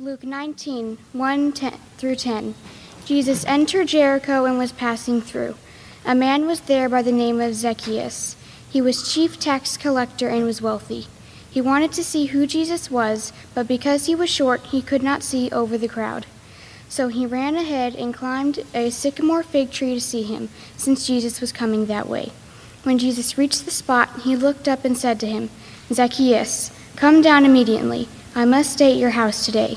Luke 19, 1 10, through 10. Jesus entered Jericho and was passing through. A man was there by the name of Zacchaeus. He was chief tax collector and was wealthy. He wanted to see who Jesus was, but because he was short, he could not see over the crowd. So he ran ahead and climbed a sycamore fig tree to see him, since Jesus was coming that way. When Jesus reached the spot, he looked up and said to him, Zacchaeus, come down immediately. I must stay at your house today.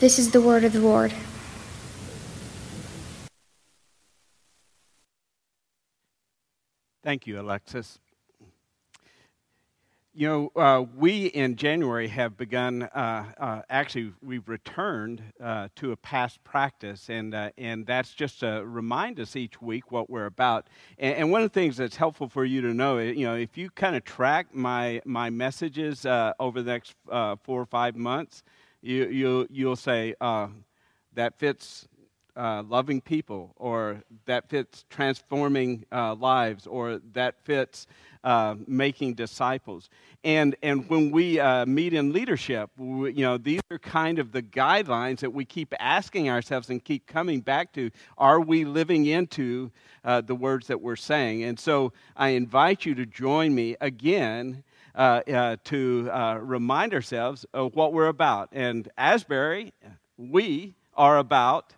This is the word of the Lord. Thank you, Alexis. You know, uh, we in January have begun, uh, uh, actually, we've returned uh, to a past practice, and, uh, and that's just to remind us each week what we're about. And, and, one of the things that's helpful for you to know, you know, if you kind of track my, my messages uh, over the next four or five months, you, you, you'll say, that fits uh, loving people, or that fits transforming uh, lives, or that fits uh, making disciples. And, and when we uh, meet in leadership, we, you know, these are kind of the guidelines that we keep asking ourselves and keep coming back to. Are we living into uh, the words that we're saying? And so I invite you to join me again. Uh, uh, to uh, remind ourselves of what we're about. And Asbury, we are about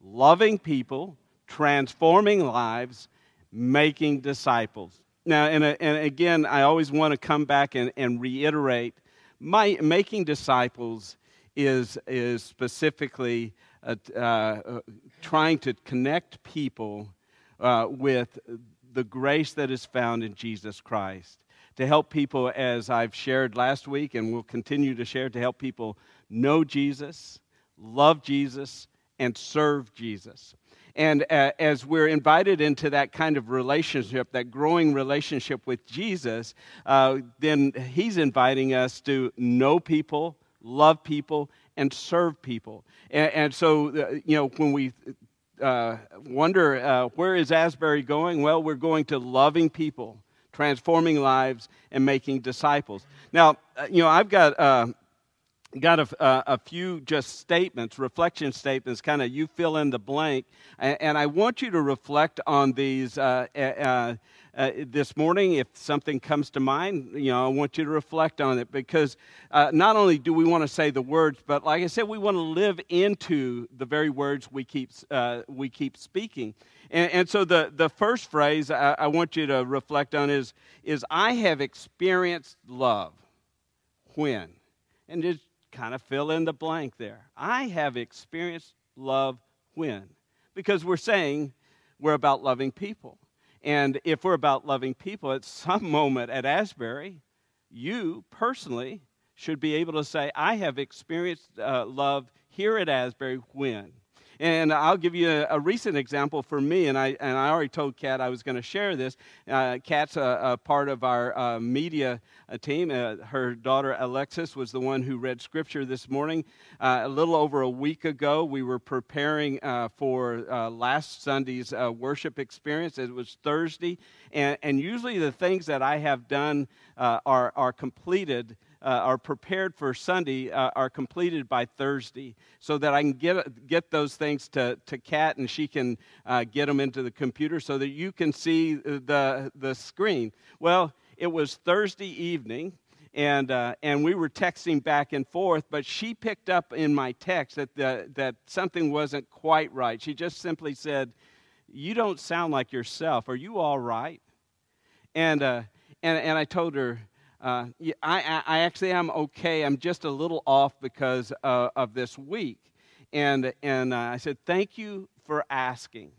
loving people, transforming lives, making disciples. Now, and, and again, I always want to come back and, and reiterate my, making disciples is, is specifically uh, uh, trying to connect people uh, with the grace that is found in Jesus Christ. To help people, as I've shared last week and will continue to share, to help people know Jesus, love Jesus, and serve Jesus. And uh, as we're invited into that kind of relationship, that growing relationship with Jesus, uh, then He's inviting us to know people, love people, and serve people. And, and so, uh, you know, when we uh, wonder uh, where is Asbury going, well, we're going to loving people, transforming lives, and making disciples. Now, uh, you know, I've got got a, uh, a, few just statements, reflection statements, kind of you fill in the blank. And, and, I want you to reflect on these uh, uh, uh, this morning. If something comes to mind, you know, I want you to reflect on it because uh, not only do we want to say the words, but like I said, we want to live into the very words we keep, uh, we keep speaking. And, and, so the, the first phrase I, I want you to reflect on is, is I have experienced love. When? And just kind of fill in the blank there. I have experienced love when? Because we're saying we're about loving people. And if we're about loving people, at some moment at Asbury, you personally should be able to say, I have experienced uh, love here at Asbury when? And I'll give you a, a, recent example for me, and I, and I already told Kat I was going to share this. Uh, Kat's a, a, part of our uh, media uh, team. Uh, her daughter Alexis was the one who read scripture this morning. Uh, a little over a week ago, we were preparing uh, for last Sunday's worship experience. It was Thursday, and, and usually the things that I have done are, are completed uh, are prepared for Sunday uh, are completed by Thursday so that I can get, get those things to, to Kat and she can uh, get them into the computer so that you can see the, the screen. Well, it was Thursday evening. And, uh, and we were texting back and forth, but she picked up in my text that, the, that something wasn't quite right. She just simply said, You don't sound like yourself. Are you all right? And, uh, and, and I told her, uh, I, I actually am okay. I'm just a little off because uh, of this week. And, and uh, I said, Thank you for asking.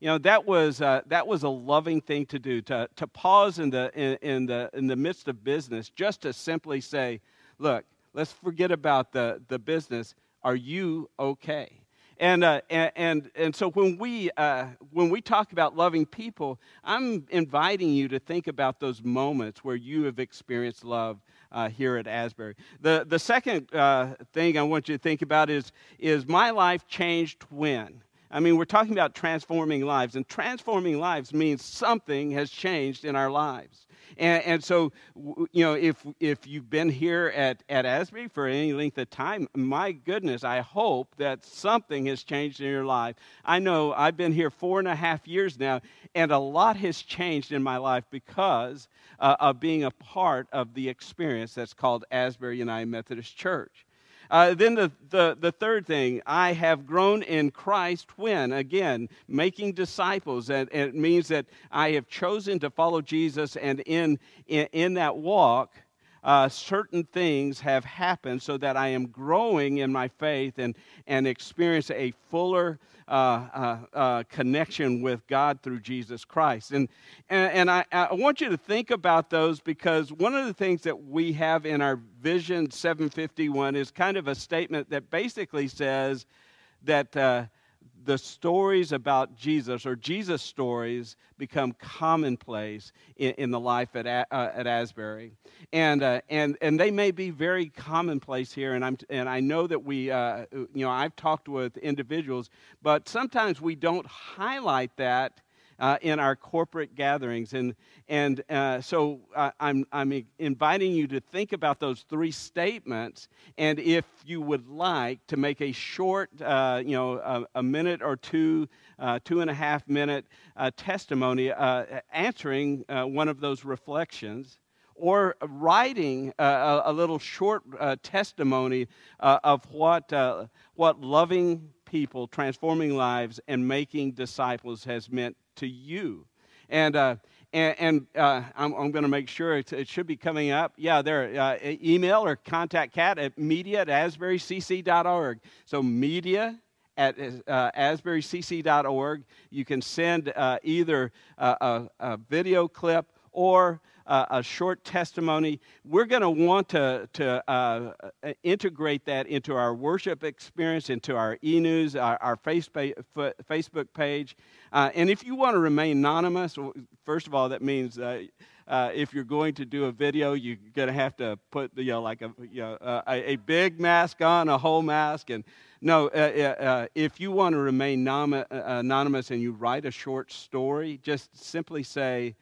You know, that was, uh, that was a loving thing to do, to, to pause in the, in, in, the, in the midst of business, just to simply say, Look, let's forget about the, the business. Are you okay? And, uh, and, and, so when we, uh, when we talk about loving people, I'm inviting you to think about those moments where you have experienced love uh, here at Asbury. The, the second uh, thing I want you to think about is, is my life changed when? I mean, we're talking about transforming lives, and transforming lives means something has changed in our lives. And, and so, you know, if, if you've been here at, at Asbury for any length of time, my goodness, I hope that something has changed in your life. I know I've been here four and a half years now, and a lot has changed in my life because uh, of being a part of the experience that's called Asbury United Methodist Church. Uh, then the, the, the third thing, I have grown in Christ when? Again, making disciples. And, and it means that I have chosen to follow Jesus, and in, in, in that walk, uh, certain things have happened so that I am growing in my faith and, and experience a fuller uh, uh, uh, connection with God through Jesus Christ. And, and, and I, I, want you to think about those because one of the things that we have in our Vision 751 is kind of a statement that basically says that uh, the stories about Jesus or Jesus stories become commonplace in, in the life at, uh, at Asbury. And, uh, and, and they may be very commonplace here. And, I'm, and I know that we, uh, you know, I've talked with individuals, but sometimes we don't highlight that uh, in our corporate gatherings. And, and uh, so uh, I'm, I'm inviting you to think about those three statements. And if you would like to make a short, uh, you know, a, a, minute or two, uh, two and a half minute uh, testimony answering one of those reflections or writing uh, a, a, little short uh, testimony uh, of what, what loving people, transforming lives, and making disciples has meant to you. And, uh, and, and uh, I'm, I'm going to make sure it, it, should be coming up. Yeah, there. Uh, email or contact Kat at media at asburycc.org. So media at uh, asburycc.org. You can send uh, either a, a, video clip or uh, a short testimony. We're going to want to, to uh, integrate that into our worship experience, into our e news, our, our Facebook page. Uh, and if you want to remain anonymous, first of all, that means. Uh, uh, if you're going to do a video, you're going to have to put you know like a you know, uh, a, a, big mask on, a whole mask, and no. Uh, uh if you want to remain nom- uh, anonymous and you write a short story, just simply say,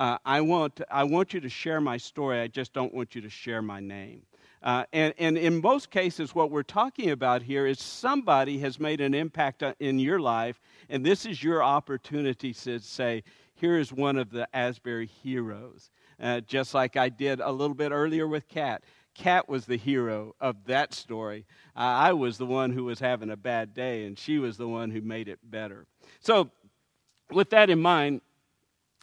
uh, I, want, I want you to share my story, I just don't want you to share my name. Uh, and, and in most cases, what we're talking about here is somebody has made an impact uh, in your life, and this is your opportunity to say, here is one of the Asbury heroes. Uh, just like I did a little bit earlier with Kat. Kat was the hero of that story. Uh, I was the one who was having a bad day, and she was the one who made it better. So, with that in mind,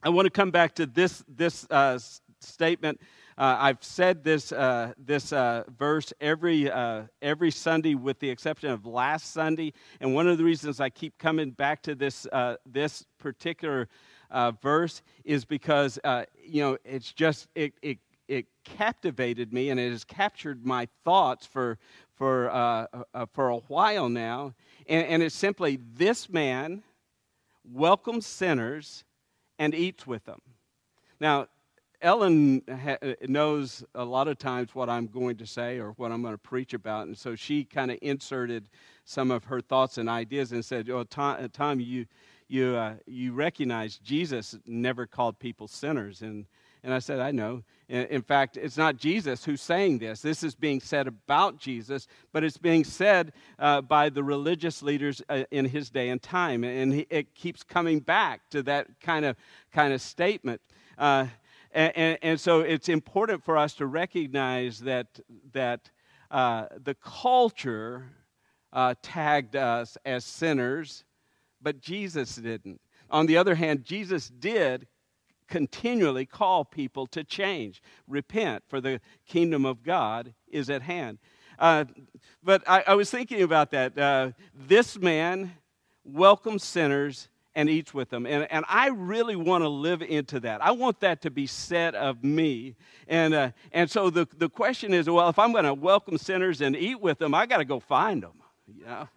I want to come back to this, this uh, statement. Uh, I've said this, uh, this uh, verse every, uh, every Sunday, with the exception of last Sunday. And one of the reasons I keep coming back to this, uh, this particular verse is because, you know, it's just, it, it, it captivated me and it has captured my thoughts for, for, for a while now. And, and it's simply this man welcomes sinners and eats with them. Now, Ellen ha- knows a lot of times what I'm going to say or what I'm going to preach about, and so she kind of inserted some of her thoughts and ideas and said, "Oh, Tom, uh, Tom you you uh, you recognize Jesus never called people sinners," and and I said, I know. In fact, it's not Jesus who's saying this. This is being said about Jesus, but it's being said uh, by the religious leaders uh, in his day and time. And he, it keeps coming back to that kind of, kind of statement. Uh, and, and, so it's important for us to recognize that, that uh, the culture uh, tagged us as sinners, but Jesus didn't. On the other hand, Jesus did continually call people to change, repent, for the kingdom of God is at hand. Uh, but I, I, was thinking about that. Uh, this man welcomes sinners and eats with them. And, and I really want to live into that. I want that to be said of me. And, uh, and so the, the question is well, if I'm going to welcome sinners and eat with them, I got to go find them. You know,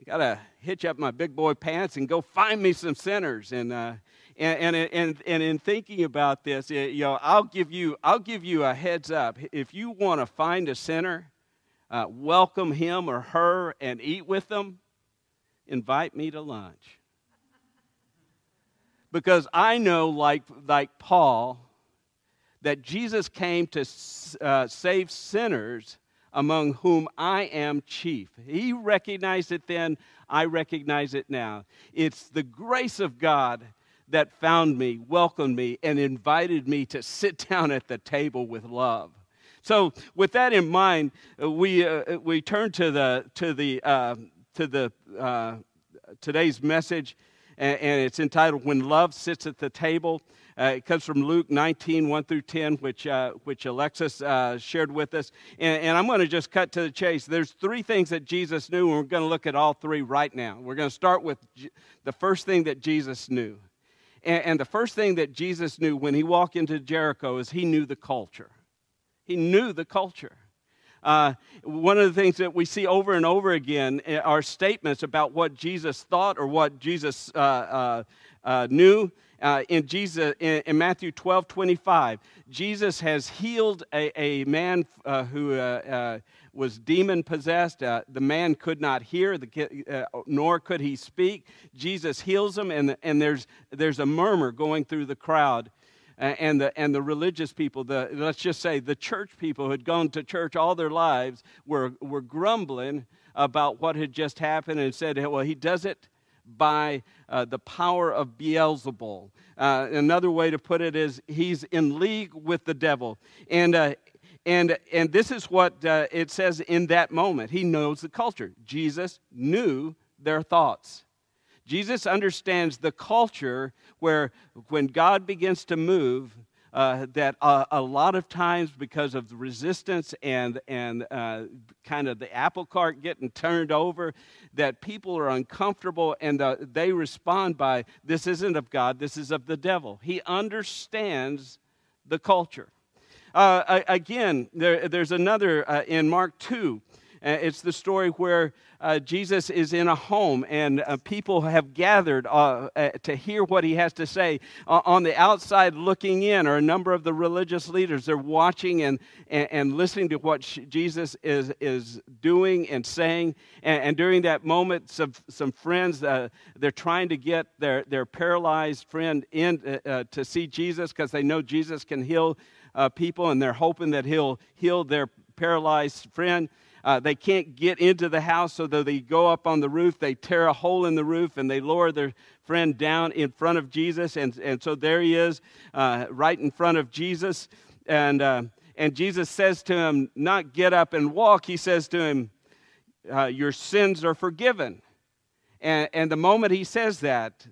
I got to hitch up my big boy pants and go find me some sinners. And, uh, and, and, and, and in thinking about this, you know, I'll give you, I'll give you a heads up. If you want to find a sinner, uh, welcome him or her and eat with them, invite me to lunch. Because I know, like, like Paul, that Jesus came to uh, save sinners among whom I am chief. He recognized it then, I recognize it now. It's the grace of God that found me, welcomed me, and invited me to sit down at the table with love. So, with that in mind, uh, we, uh, we turn to the, to the, uh, to the uh, today's message, and, and it's entitled When Love Sits at the Table. Uh, it comes from Luke 19, 1 through 10, which, uh, which Alexis uh, shared with us. And, and I'm going to just cut to the chase. There's three things that Jesus knew, and we're going to look at all three right now. We're going to start with the first thing that Jesus knew. And, and the first thing that Jesus knew when he walked into Jericho is he knew the culture. He knew the culture. Uh, one of the things that we see over and over again eh, are statements about what Jesus thought or what Jesus uh, uh, uh knew uh, in Jesus in, in, Matthew 12 25. Jesus has healed a, a man uh, who uh, uh was demon possessed. Uh, the man could not hear, the, uh, nor could he speak. Jesus heals him, and, and there's, there's a murmur going through the crowd. And the, and the religious people, the, let's just say the church people who had gone to church all their lives, were, were grumbling about what had just happened and said, Well, he does it by uh, the power of Beelzebul. Uh, another way to put it is he's in league with the devil. And, uh, and, and this is what uh, it says in that moment. He knows the culture. Jesus knew their thoughts. Jesus understands the culture where when God begins to move, uh, that uh, a lot of times because of the resistance and, and uh, kind of the apple cart getting turned over, that people are uncomfortable and uh, they respond by, This isn't of God, this is of the devil. He understands the culture. Uh, again, there, there's another uh, in Mark 2. It's the story where uh, Jesus is in a home and uh, people have gathered uh, uh to hear what he has to say. on the outside, looking in, are a number of the religious leaders. They're watching and, and, and listening to what Jesus is, is doing and saying. And, and during that moment, some, some friends, uh, they're trying to get their, their paralyzed friend in uh, to see Jesus because they know Jesus can heal people and they're hoping that he'll heal their paralyzed friend. Uh, they can't get into the house, so though they go up on the roof, they tear a hole in the roof and they lower their friend down in front of Jesus. And, and so there he is, uh, right in front of Jesus. And, uh, and Jesus says to him, Not get up and walk. He says to him, uh, Your sins are forgiven. And, and the moment he says that,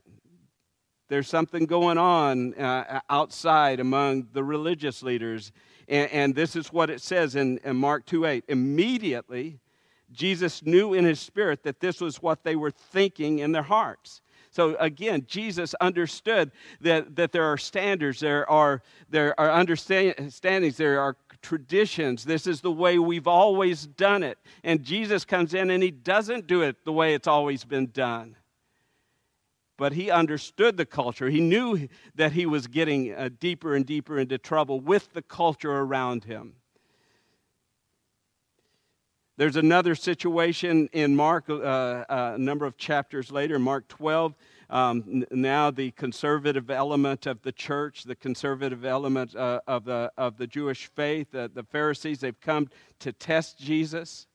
there's something going on uh, outside among the religious leaders and, and this is what it says in, in Mark 2 8. Immediately, Jesus knew in his spirit that this was what they were thinking in their hearts. So again, Jesus understood that, that there are standards, there are, there are understandings, there are traditions. This is the way we've always done it. And Jesus comes in and he doesn't do it the way it's always been done but he understood the culture. He knew that he was getting uh, deeper and deeper into trouble with the culture around him. There's another situation in Mark, uh, uh, a number of chapters later, Mark 12. Um, now, the conservative element of the church, the conservative element uh, of, the, of the Jewish faith, the Pharisees, they've come to test Jesus.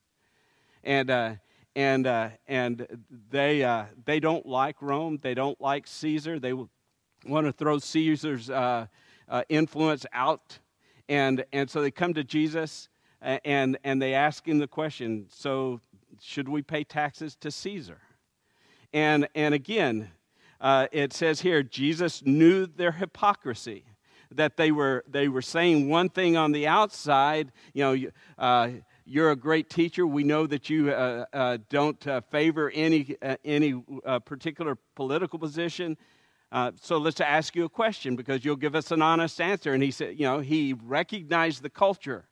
And, uh, and, uh, and they, uh, they don't like Rome. They don't like Caesar. They want to throw Caesar's uh, uh, influence out. And, and so they come to Jesus and, and they ask him the question so, should we pay taxes to Caesar? And, and again, uh, it says here Jesus knew their hypocrisy that they were they were saying one thing on the outside you know uh, you're a great teacher. We know that you uh, uh, don't uh, favor any, uh, any uh, particular political position. Uh, so let's ask you a question because you'll give us an honest answer. And he said, you know, he recognized the culture.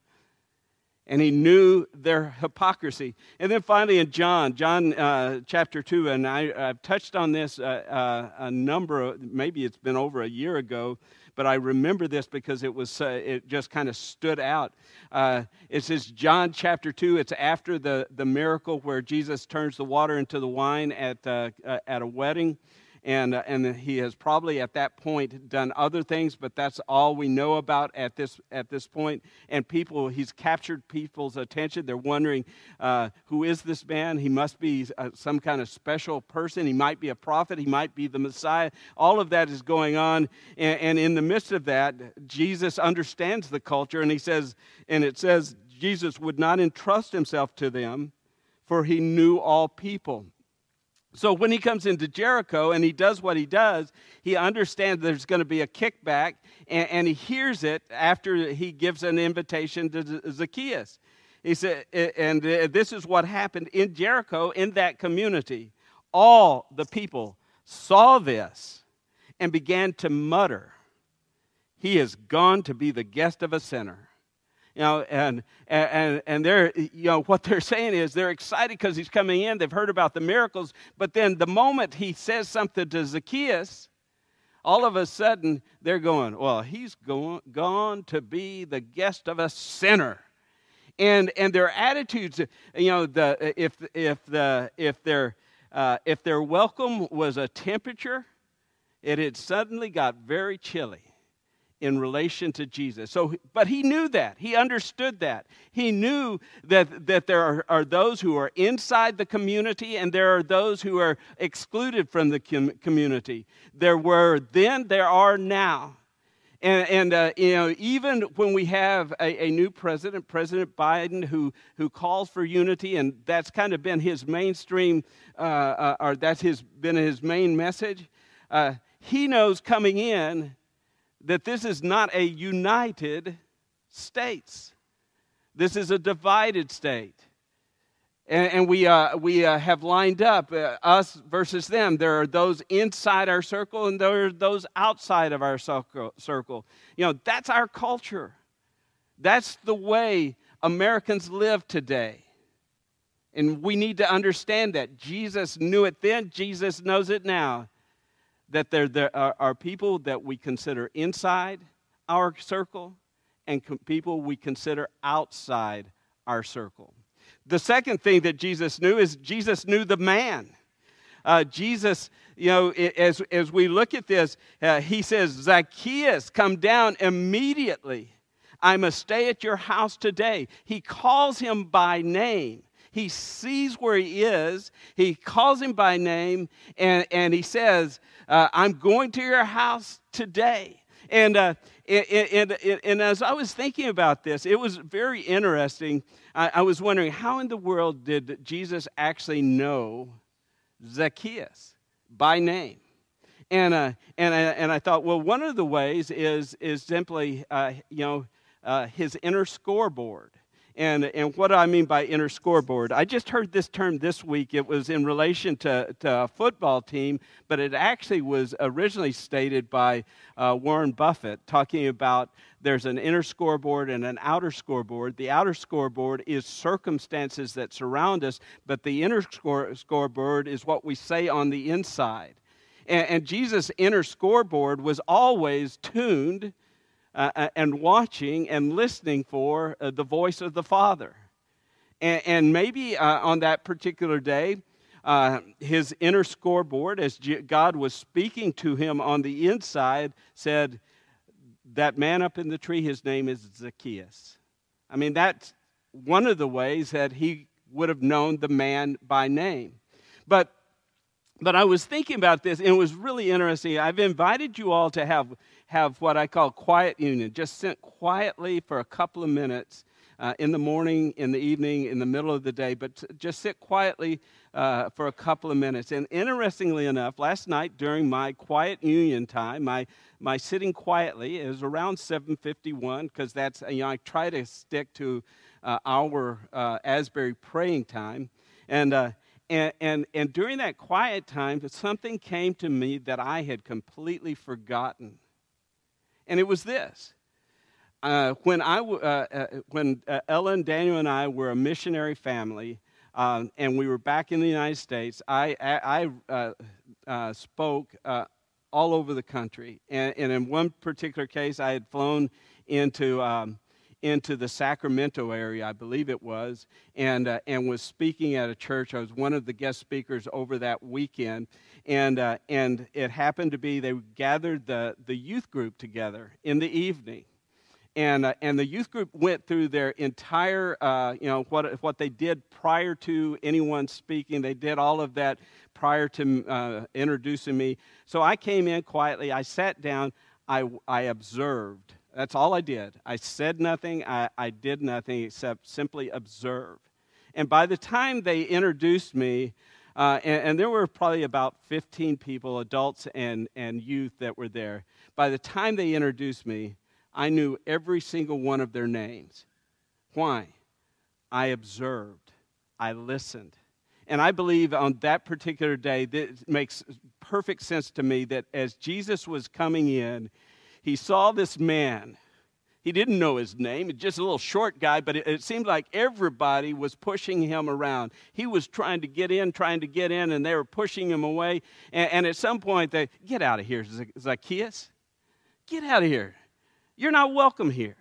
and he knew their hypocrisy. And then finally in John, John uh, chapter 2, and I, have touched on this uh, uh, a number of, maybe it's been over a year ago, but I remember this because it was, uh, it just kind of stood out. Uh, it says John chapter 2, it's after the, the miracle where Jesus turns the water into the wine at, uh, at a wedding and, uh, and he has probably at that point done other things, but that's all we know about at this, at this point. And people, he's captured people's attention. They're wondering, uh, who is this man? He must be uh, some kind of special person. He might be a prophet. He might be the Messiah. All of that is going on. And, and in the midst of that, Jesus understands the culture, and he says, and it says, Jesus would not entrust himself to them, for he knew all people. So when he comes into Jericho and he does what he does, he understands there's going to be a kickback, and, and, he hears it after he gives an invitation to Zacchaeus. He said, and uh, this is what happened in Jericho in that community. All the people saw this and began to mutter, He has gone to be the guest of a sinner you know, and, and, and they're, you know, what they're saying is they're excited because he's coming in. They've heard about the miracles. But then the moment he says something to Zacchaeus, all of a sudden they're going, well, he's going, gone to be the guest of a sinner. And, and their attitudes, you know, the, if, if, the, if, their, uh, if their welcome was a temperature, it had suddenly got very chilly in relation to Jesus. So, but he knew that. He understood that. He knew that, that there are, are those who are inside the community and there are those who are excluded from the com- community. There were then, there are now. And, and uh, you know, even when we have a, a, new president, President Biden, who, who calls for unity, and that's kind of been his mainstream, uh, uh, or that's his, been his main message, uh, he knows coming in that this is not a united states. This is a divided state. And, and we, uh, we uh, have lined up uh, us versus them. There are those inside our circle and there are those outside of our circle. You know, that's our culture. That's the way Americans live today. And we need to understand that. Jesus knew it then, Jesus knows it now that there, there are, are people that we consider inside our circle and com- people we consider outside our circle. The second thing that Jesus knew is Jesus knew the man. Uh, Jesus, you know, as, as we look at this, uh, he says, Zacchaeus, come down immediately. I must stay at your house today. He calls him by name. He sees where he is, he calls him by name, and, and he says, uh, I'm going to your house today. And, uh, and, and, and, as I was thinking about this, it was very interesting. I, I was wondering, how in the world did Jesus actually know Zacchaeus by name? And, uh, and, I, and I thought, well, one of the ways is, is simply, uh, you know, uh, his inner scoreboard. And, and what do I mean by inner scoreboard? I just heard this term this week. It was in relation to, to a football team, but it actually was originally stated by uh, Warren Buffett, talking about there's an inner scoreboard and an outer scoreboard. The outer scoreboard is circumstances that surround us, but the inner score, scoreboard is what we say on the inside. And, and Jesus' inner scoreboard was always tuned uh, uh, and watching and listening for uh, the voice of the Father. And, and maybe uh, on that particular day, uh, his inner scoreboard, as God was speaking to him on the inside, said, That man up in the tree, his name is Zacchaeus. I mean, that's one of the ways that he would have known the man by name. But but I was thinking about this, and it was really interesting. I've invited you all to have have what I call quiet union. Just sit quietly for a couple of minutes uh, in the morning, in the evening, in the middle of the day, but just sit quietly uh, for a couple of minutes. And interestingly enough, last night during my quiet union time, my, my sitting quietly is around 7:51 because that's you know I try to stick to uh, our uh, Asbury praying time, and. Uh, and, and, and during that quiet time, something came to me that I had completely forgotten. And it was this uh, when, I, uh, uh, when uh, Ellen, Daniel, and I were a missionary family, um, and we were back in the United States, I, I, I uh, spoke all over the country. And, and, in one particular case, I had flown into, um, into the Sacramento area, I believe it was, and, uh, and was speaking at a church. I was one of the guest speakers over that weekend. And, uh, and it happened to be they gathered the, the youth group together in the evening and uh, and the youth group went through their entire uh, you know what what they did prior to anyone speaking. They did all of that prior to uh, introducing me. So I came in quietly. I sat down. I I observed. That's all I did. I said nothing. I, I did nothing except simply observe. And by the time they introduced me, uh, and, and, there were probably about 15 people, adults and, and youth, that were there. By the time they introduced me, I knew every single one of their names. Why? I observed, I listened. And I believe on that particular day, it makes perfect sense to me that as Jesus was coming in, he saw this man. He didn't know his name, just a little short guy, but it, it, seemed like everybody was pushing him around. He was trying to get in, trying to get in, and they were pushing him away. And, and at some point, they, get out of here, Zacchaeus. Get out of here. You're not welcome here.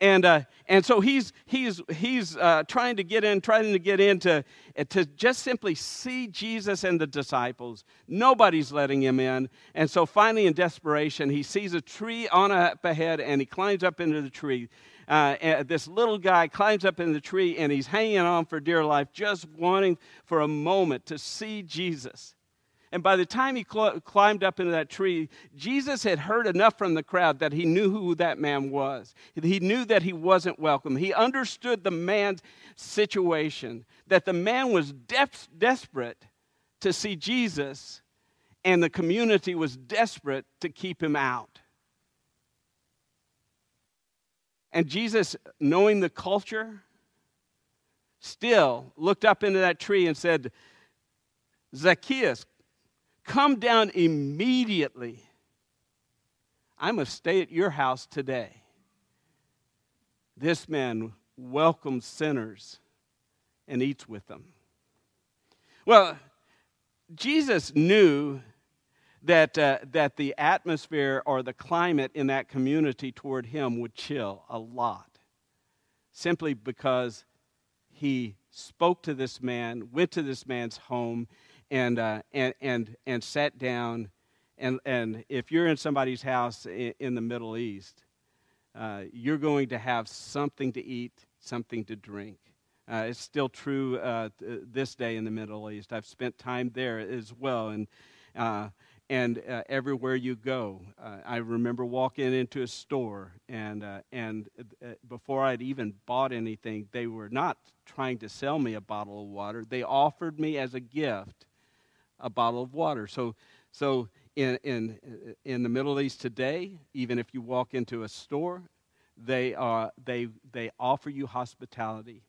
And, uh, and so he's, he's, he's uh, trying to get in, trying to get in to, to just simply see Jesus and the disciples. Nobody's letting him in. And so finally, in desperation, he sees a tree on up ahead and he climbs up into the tree. Uh, this little guy climbs up in the tree and he's hanging on for dear life, just wanting for a moment to see Jesus. And by the time he cl- climbed up into that tree, Jesus had heard enough from the crowd that he knew who that man was. He knew that he wasn't welcome. He understood the man's situation, that the man was def- desperate to see Jesus, and the community was desperate to keep him out. And Jesus, knowing the culture, still looked up into that tree and said, Zacchaeus, Come down immediately. I must stay at your house today. This man welcomes sinners and eats with them. Well, Jesus knew that, uh, that the atmosphere or the climate in that community toward him would chill a lot, simply because he spoke to this man, went to this man's home, and, uh, and, and, and sat down. And, and if you're in somebody's house in, in the Middle East, uh, you're going to have something to eat, something to drink. Uh, it's still true uh, th- this day in the Middle East. I've spent time there as well, and uh, and uh, everywhere you go, I remember walking into a store, and and before I'd even bought anything, they were not trying to sell me a bottle of water. They offered me as a gift a bottle of water. So, so in, in, in the Middle East today, even if you walk into a store, they, are, they, they offer you hospitality.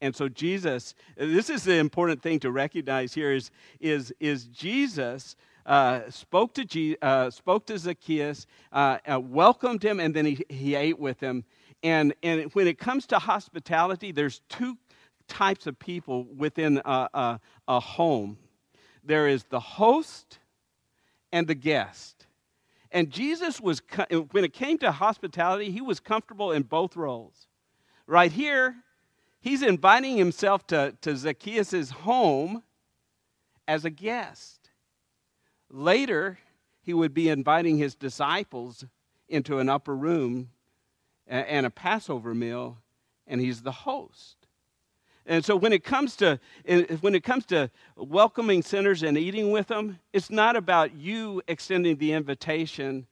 And so Jesus, this is the important thing to recognize here is, is, is Jesus uh, spoke, to Je- uh, spoke to Zacchaeus, uh, uh welcomed him, and then he, he ate with him. And, and when it comes to hospitality, there's two types of people within a, a, a home there is the host and the guest. And Jesus was, when it came to hospitality, he was comfortable in both roles. Right here, he's inviting himself to, to Zacchaeus' home as a guest. Later, he would be inviting his disciples into an upper room and a Passover meal, and he's the host. And so when it comes to when it comes to welcoming sinners and eating with them, it's not about you extending the invitation.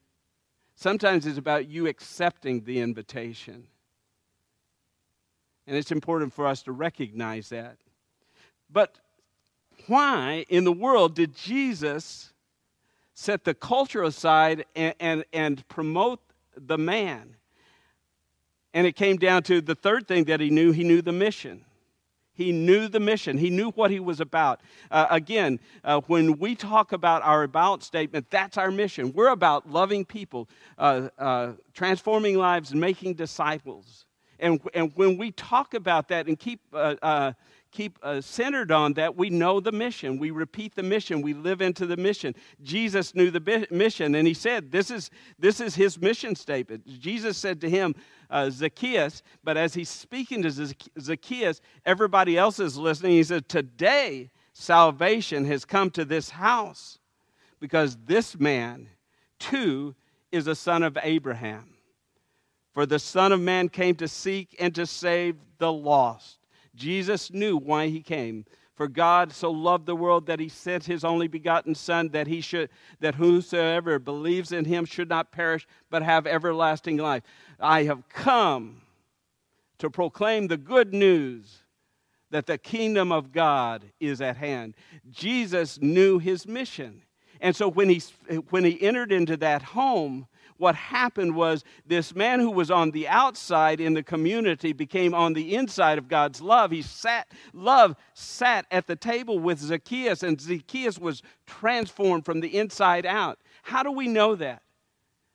Sometimes it's about you accepting the invitation. And it's important for us to recognize that. But why in the world did Jesus set the culture aside and, and, and promote the man? And it came down to the third thing that he knew he knew the mission. He knew the mission. He knew what he was about. Uh, again, uh, when we talk about our about statement, that's our mission. We're about loving people, uh, uh transforming lives, and making disciples. And, and when we talk about that and keep uh, uh, keep centered on that, we know the mission. We repeat the mission. We live into the mission. Jesus knew the mission, and he said, "This is this is his mission statement." Jesus said to him, uh, Zacchaeus, but as he's speaking to Zacchaeus, everybody else is listening. He said, "Today salvation has come to this house, because this man too is a son of Abraham." For the Son of Man came to seek and to save the lost. Jesus knew why he came. For God so loved the world that he sent his only begotten Son, that he should that whosoever believes in him should not perish, but have everlasting life. I have come to proclaim the good news that the kingdom of God is at hand. Jesus knew his mission. And so when he, when he entered into that home, what happened was this man who was on the outside in the community became on the inside of God's love. He sat, love sat at the table with Zacchaeus, and Zacchaeus was transformed from the inside out. How do we know that?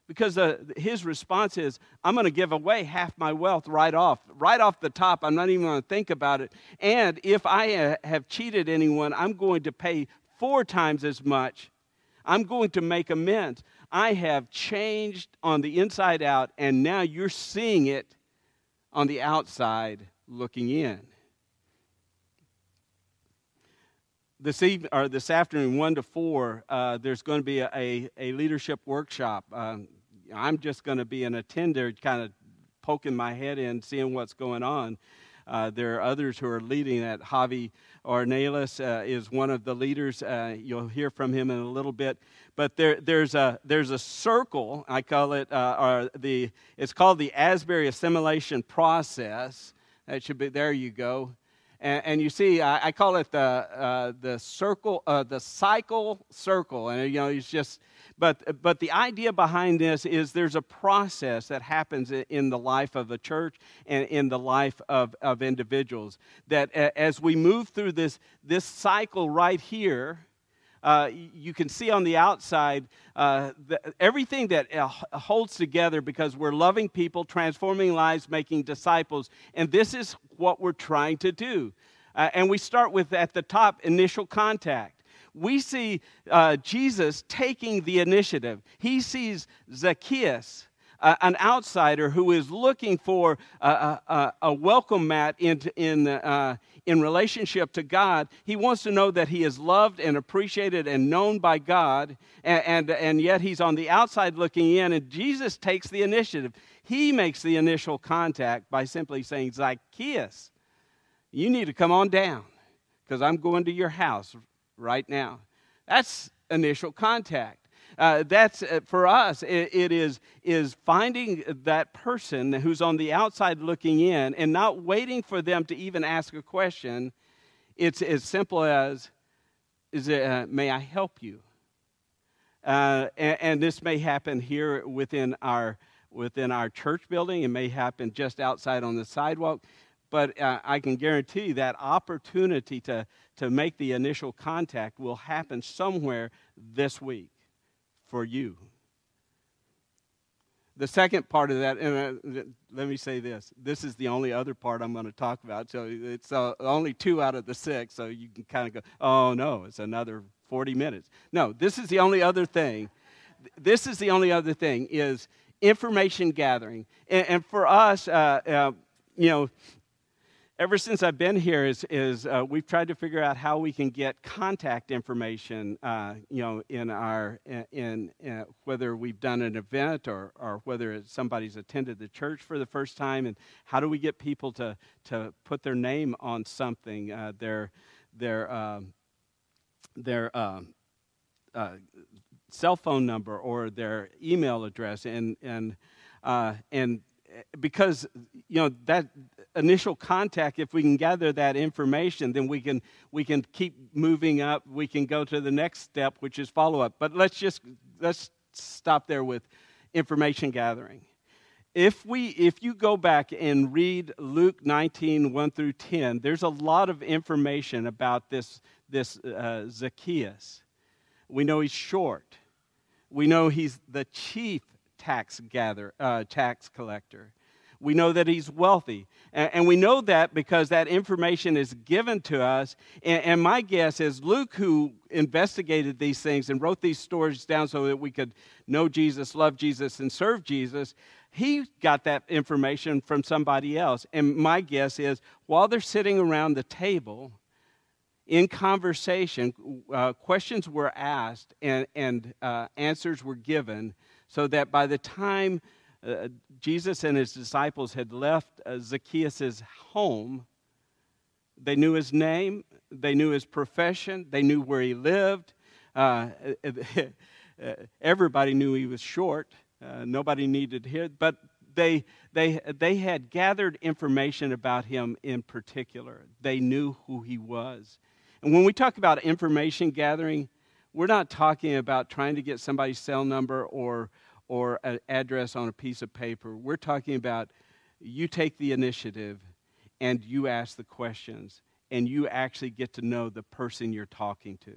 Because uh, his response is, I'm going to give away half my wealth right off. Right off the top, I'm not even going to think about it. And if I uh, have cheated anyone, I'm going to pay four times as much. I'm going to make amends. I have changed on the inside out, and now you're seeing it on the outside looking in. This evening, or this afternoon, one to four, uh, there's going to be a, a, a leadership workshop. Um, I'm just going to be an attender, kind of poking my head in, seeing what's going on. Uh, there are others who are leading that. Javi Ornelas uh, is one of the leaders. Uh, you'll hear from him in a little bit. But there, there's, a, there's a circle, I call it, uh, or the, it's called the Asbury assimilation process. That should be, there you go. And, and you see, I, I, call it the, uh, the circle, the cycle circle. And, you know, it's just, but, but the idea behind this is there's a process that happens in the life of the church and in the life of, of individuals. That as we move through this, this cycle right here, uh, you can see on the outside uh, the, everything that uh, holds together because we're loving people, transforming lives, making disciples. And this is what we're trying to do. Uh, and we start with at the top initial contact. We see uh, Jesus taking the initiative. He sees Zacchaeus uh, an outsider who is looking for a, a, a welcome mat in, in, uh, in relationship to God. He wants to know that he is loved and appreciated and known by God, and, and, and yet he's on the outside looking in, and Jesus takes the initiative. He makes the initial contact by simply saying, Zacchaeus, you need to come on down because I'm going to your house right now. That's initial contact. Uh, that's uh, for us it, it is is finding that person who's on the outside looking in and not waiting for them to even ask a question. It's as simple as is it, uh, may i help you? Uh, and, and, this may happen here within our within our church building. It may happen just outside on the sidewalk. But uh, I can guarantee that opportunity to, to make the initial contact will happen somewhere this week for you. The second part of that, and uh, let me say this this is the only other part I'm going to talk about. So it's uh, only two out of the six, so you can kind of go, oh no, it's another 40 minutes. No, this is the only other thing. This is the only other thing is information gathering. And, and for us, uh, uh you know, ever since I've been here is, is uh, we've tried to figure out how we can get contact information, uh, you know, in our, in, in uh, whether we've done an event or, or whether somebody's attended the church for the first time, and how do we get people to, to put their name on something, uh, their, their, um, their um, uh, cell phone number or their email address, and, and, uh, and because you know that initial contact if we can gather that information then we can we can keep moving up. We can go to the next step which is follow up but let's just let's stop there with information gathering. If we if you go back and read luke 19 1 through 10 there's a lot of information about this this uh, zacchaeus. We know he's short. We know he's the chief tax gather uh, tax collector we know that he's wealthy and, we know that because that information is given to us and, and my guess is luke who investigated these things and wrote these stories down so that we could know jesus love jesus and serve jesus he got that information from somebody else. And my guess is while they're sitting around the table in conversation, uh, questions were asked and, and uh, answers were given so that by the time uh, Jesus and his disciples had left uh, Zacchaeus' home, they knew his name, they knew his profession, they knew where he lived. Uh, everybody knew he was short. Uh, nobody needed him, but they, they, they had gathered information about him in particular. They knew who he was. And when we talk about information gathering, we're not talking about trying to get somebody's cell number or, or an address on a piece of paper. We're talking about you take the initiative and you ask the questions and you actually get to know the person you're talking to.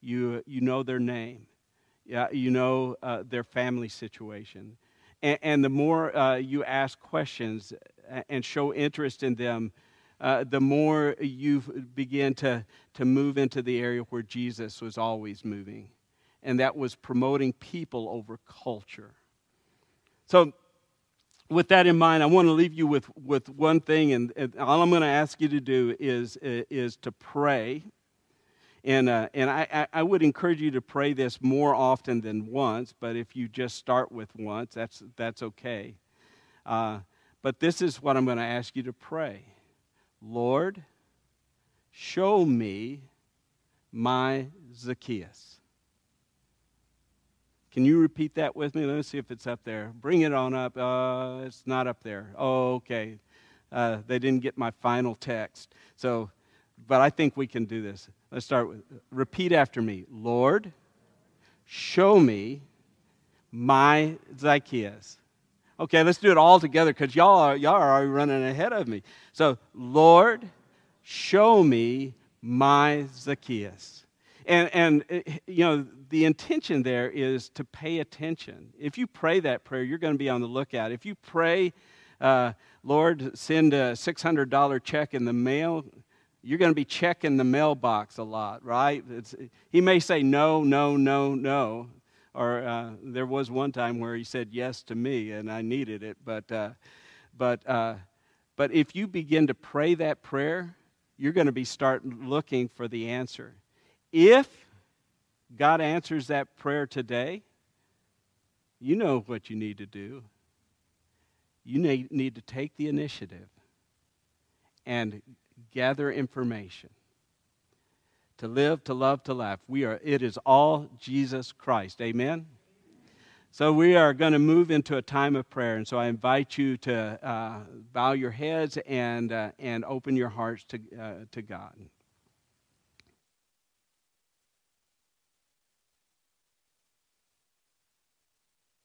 You, you know their name yeah, you know uh, their family situation. And, and the more uh, you ask questions and show interest in them, uh, the more you begin to, to move into the area where Jesus was always moving, and that was promoting people over culture. So, with that in mind, I want to leave you with, with one thing, and, and all I'm going to ask you to do is, is to pray and, uh, and I, I would encourage you to pray this more often than once, but if you just start with once, that's, that's okay. Uh, but this is what I'm going to ask you to pray Lord, show me my Zacchaeus. Can you repeat that with me? Let me see if it's up there. Bring it on up. Uh, it's not up there. Oh, okay. Uh, they didn't get my final text. So, but I think we can do this. Let's start with repeat after me. Lord, show me my Zacchaeus. Okay, let's do it all together because y'all are, y'all are already running ahead of me. So, Lord, show me my Zacchaeus. And, and eh, you know, the intention there is to pay attention. If you pray that prayer, you're going to be on the lookout. If you pray, uh, Lord, send a $600 check in the mail, you're going to be checking the mailbox a lot, right? It's, he may say no, no, no, no. Or uh, there was one time where he said yes to me and I needed it. But, uh, but, uh, but if you begin to pray that prayer, you're going to be starting looking for the answer. If God answers that prayer today, you know what you need to do. You need, to take the initiative and gather information. To live, to love, to laugh. We are, it is all Jesus Christ. Amen? So we are going to move into a time of prayer. And so I invite you to uh, bow your heads and, uh, and open your hearts to, uh, to God.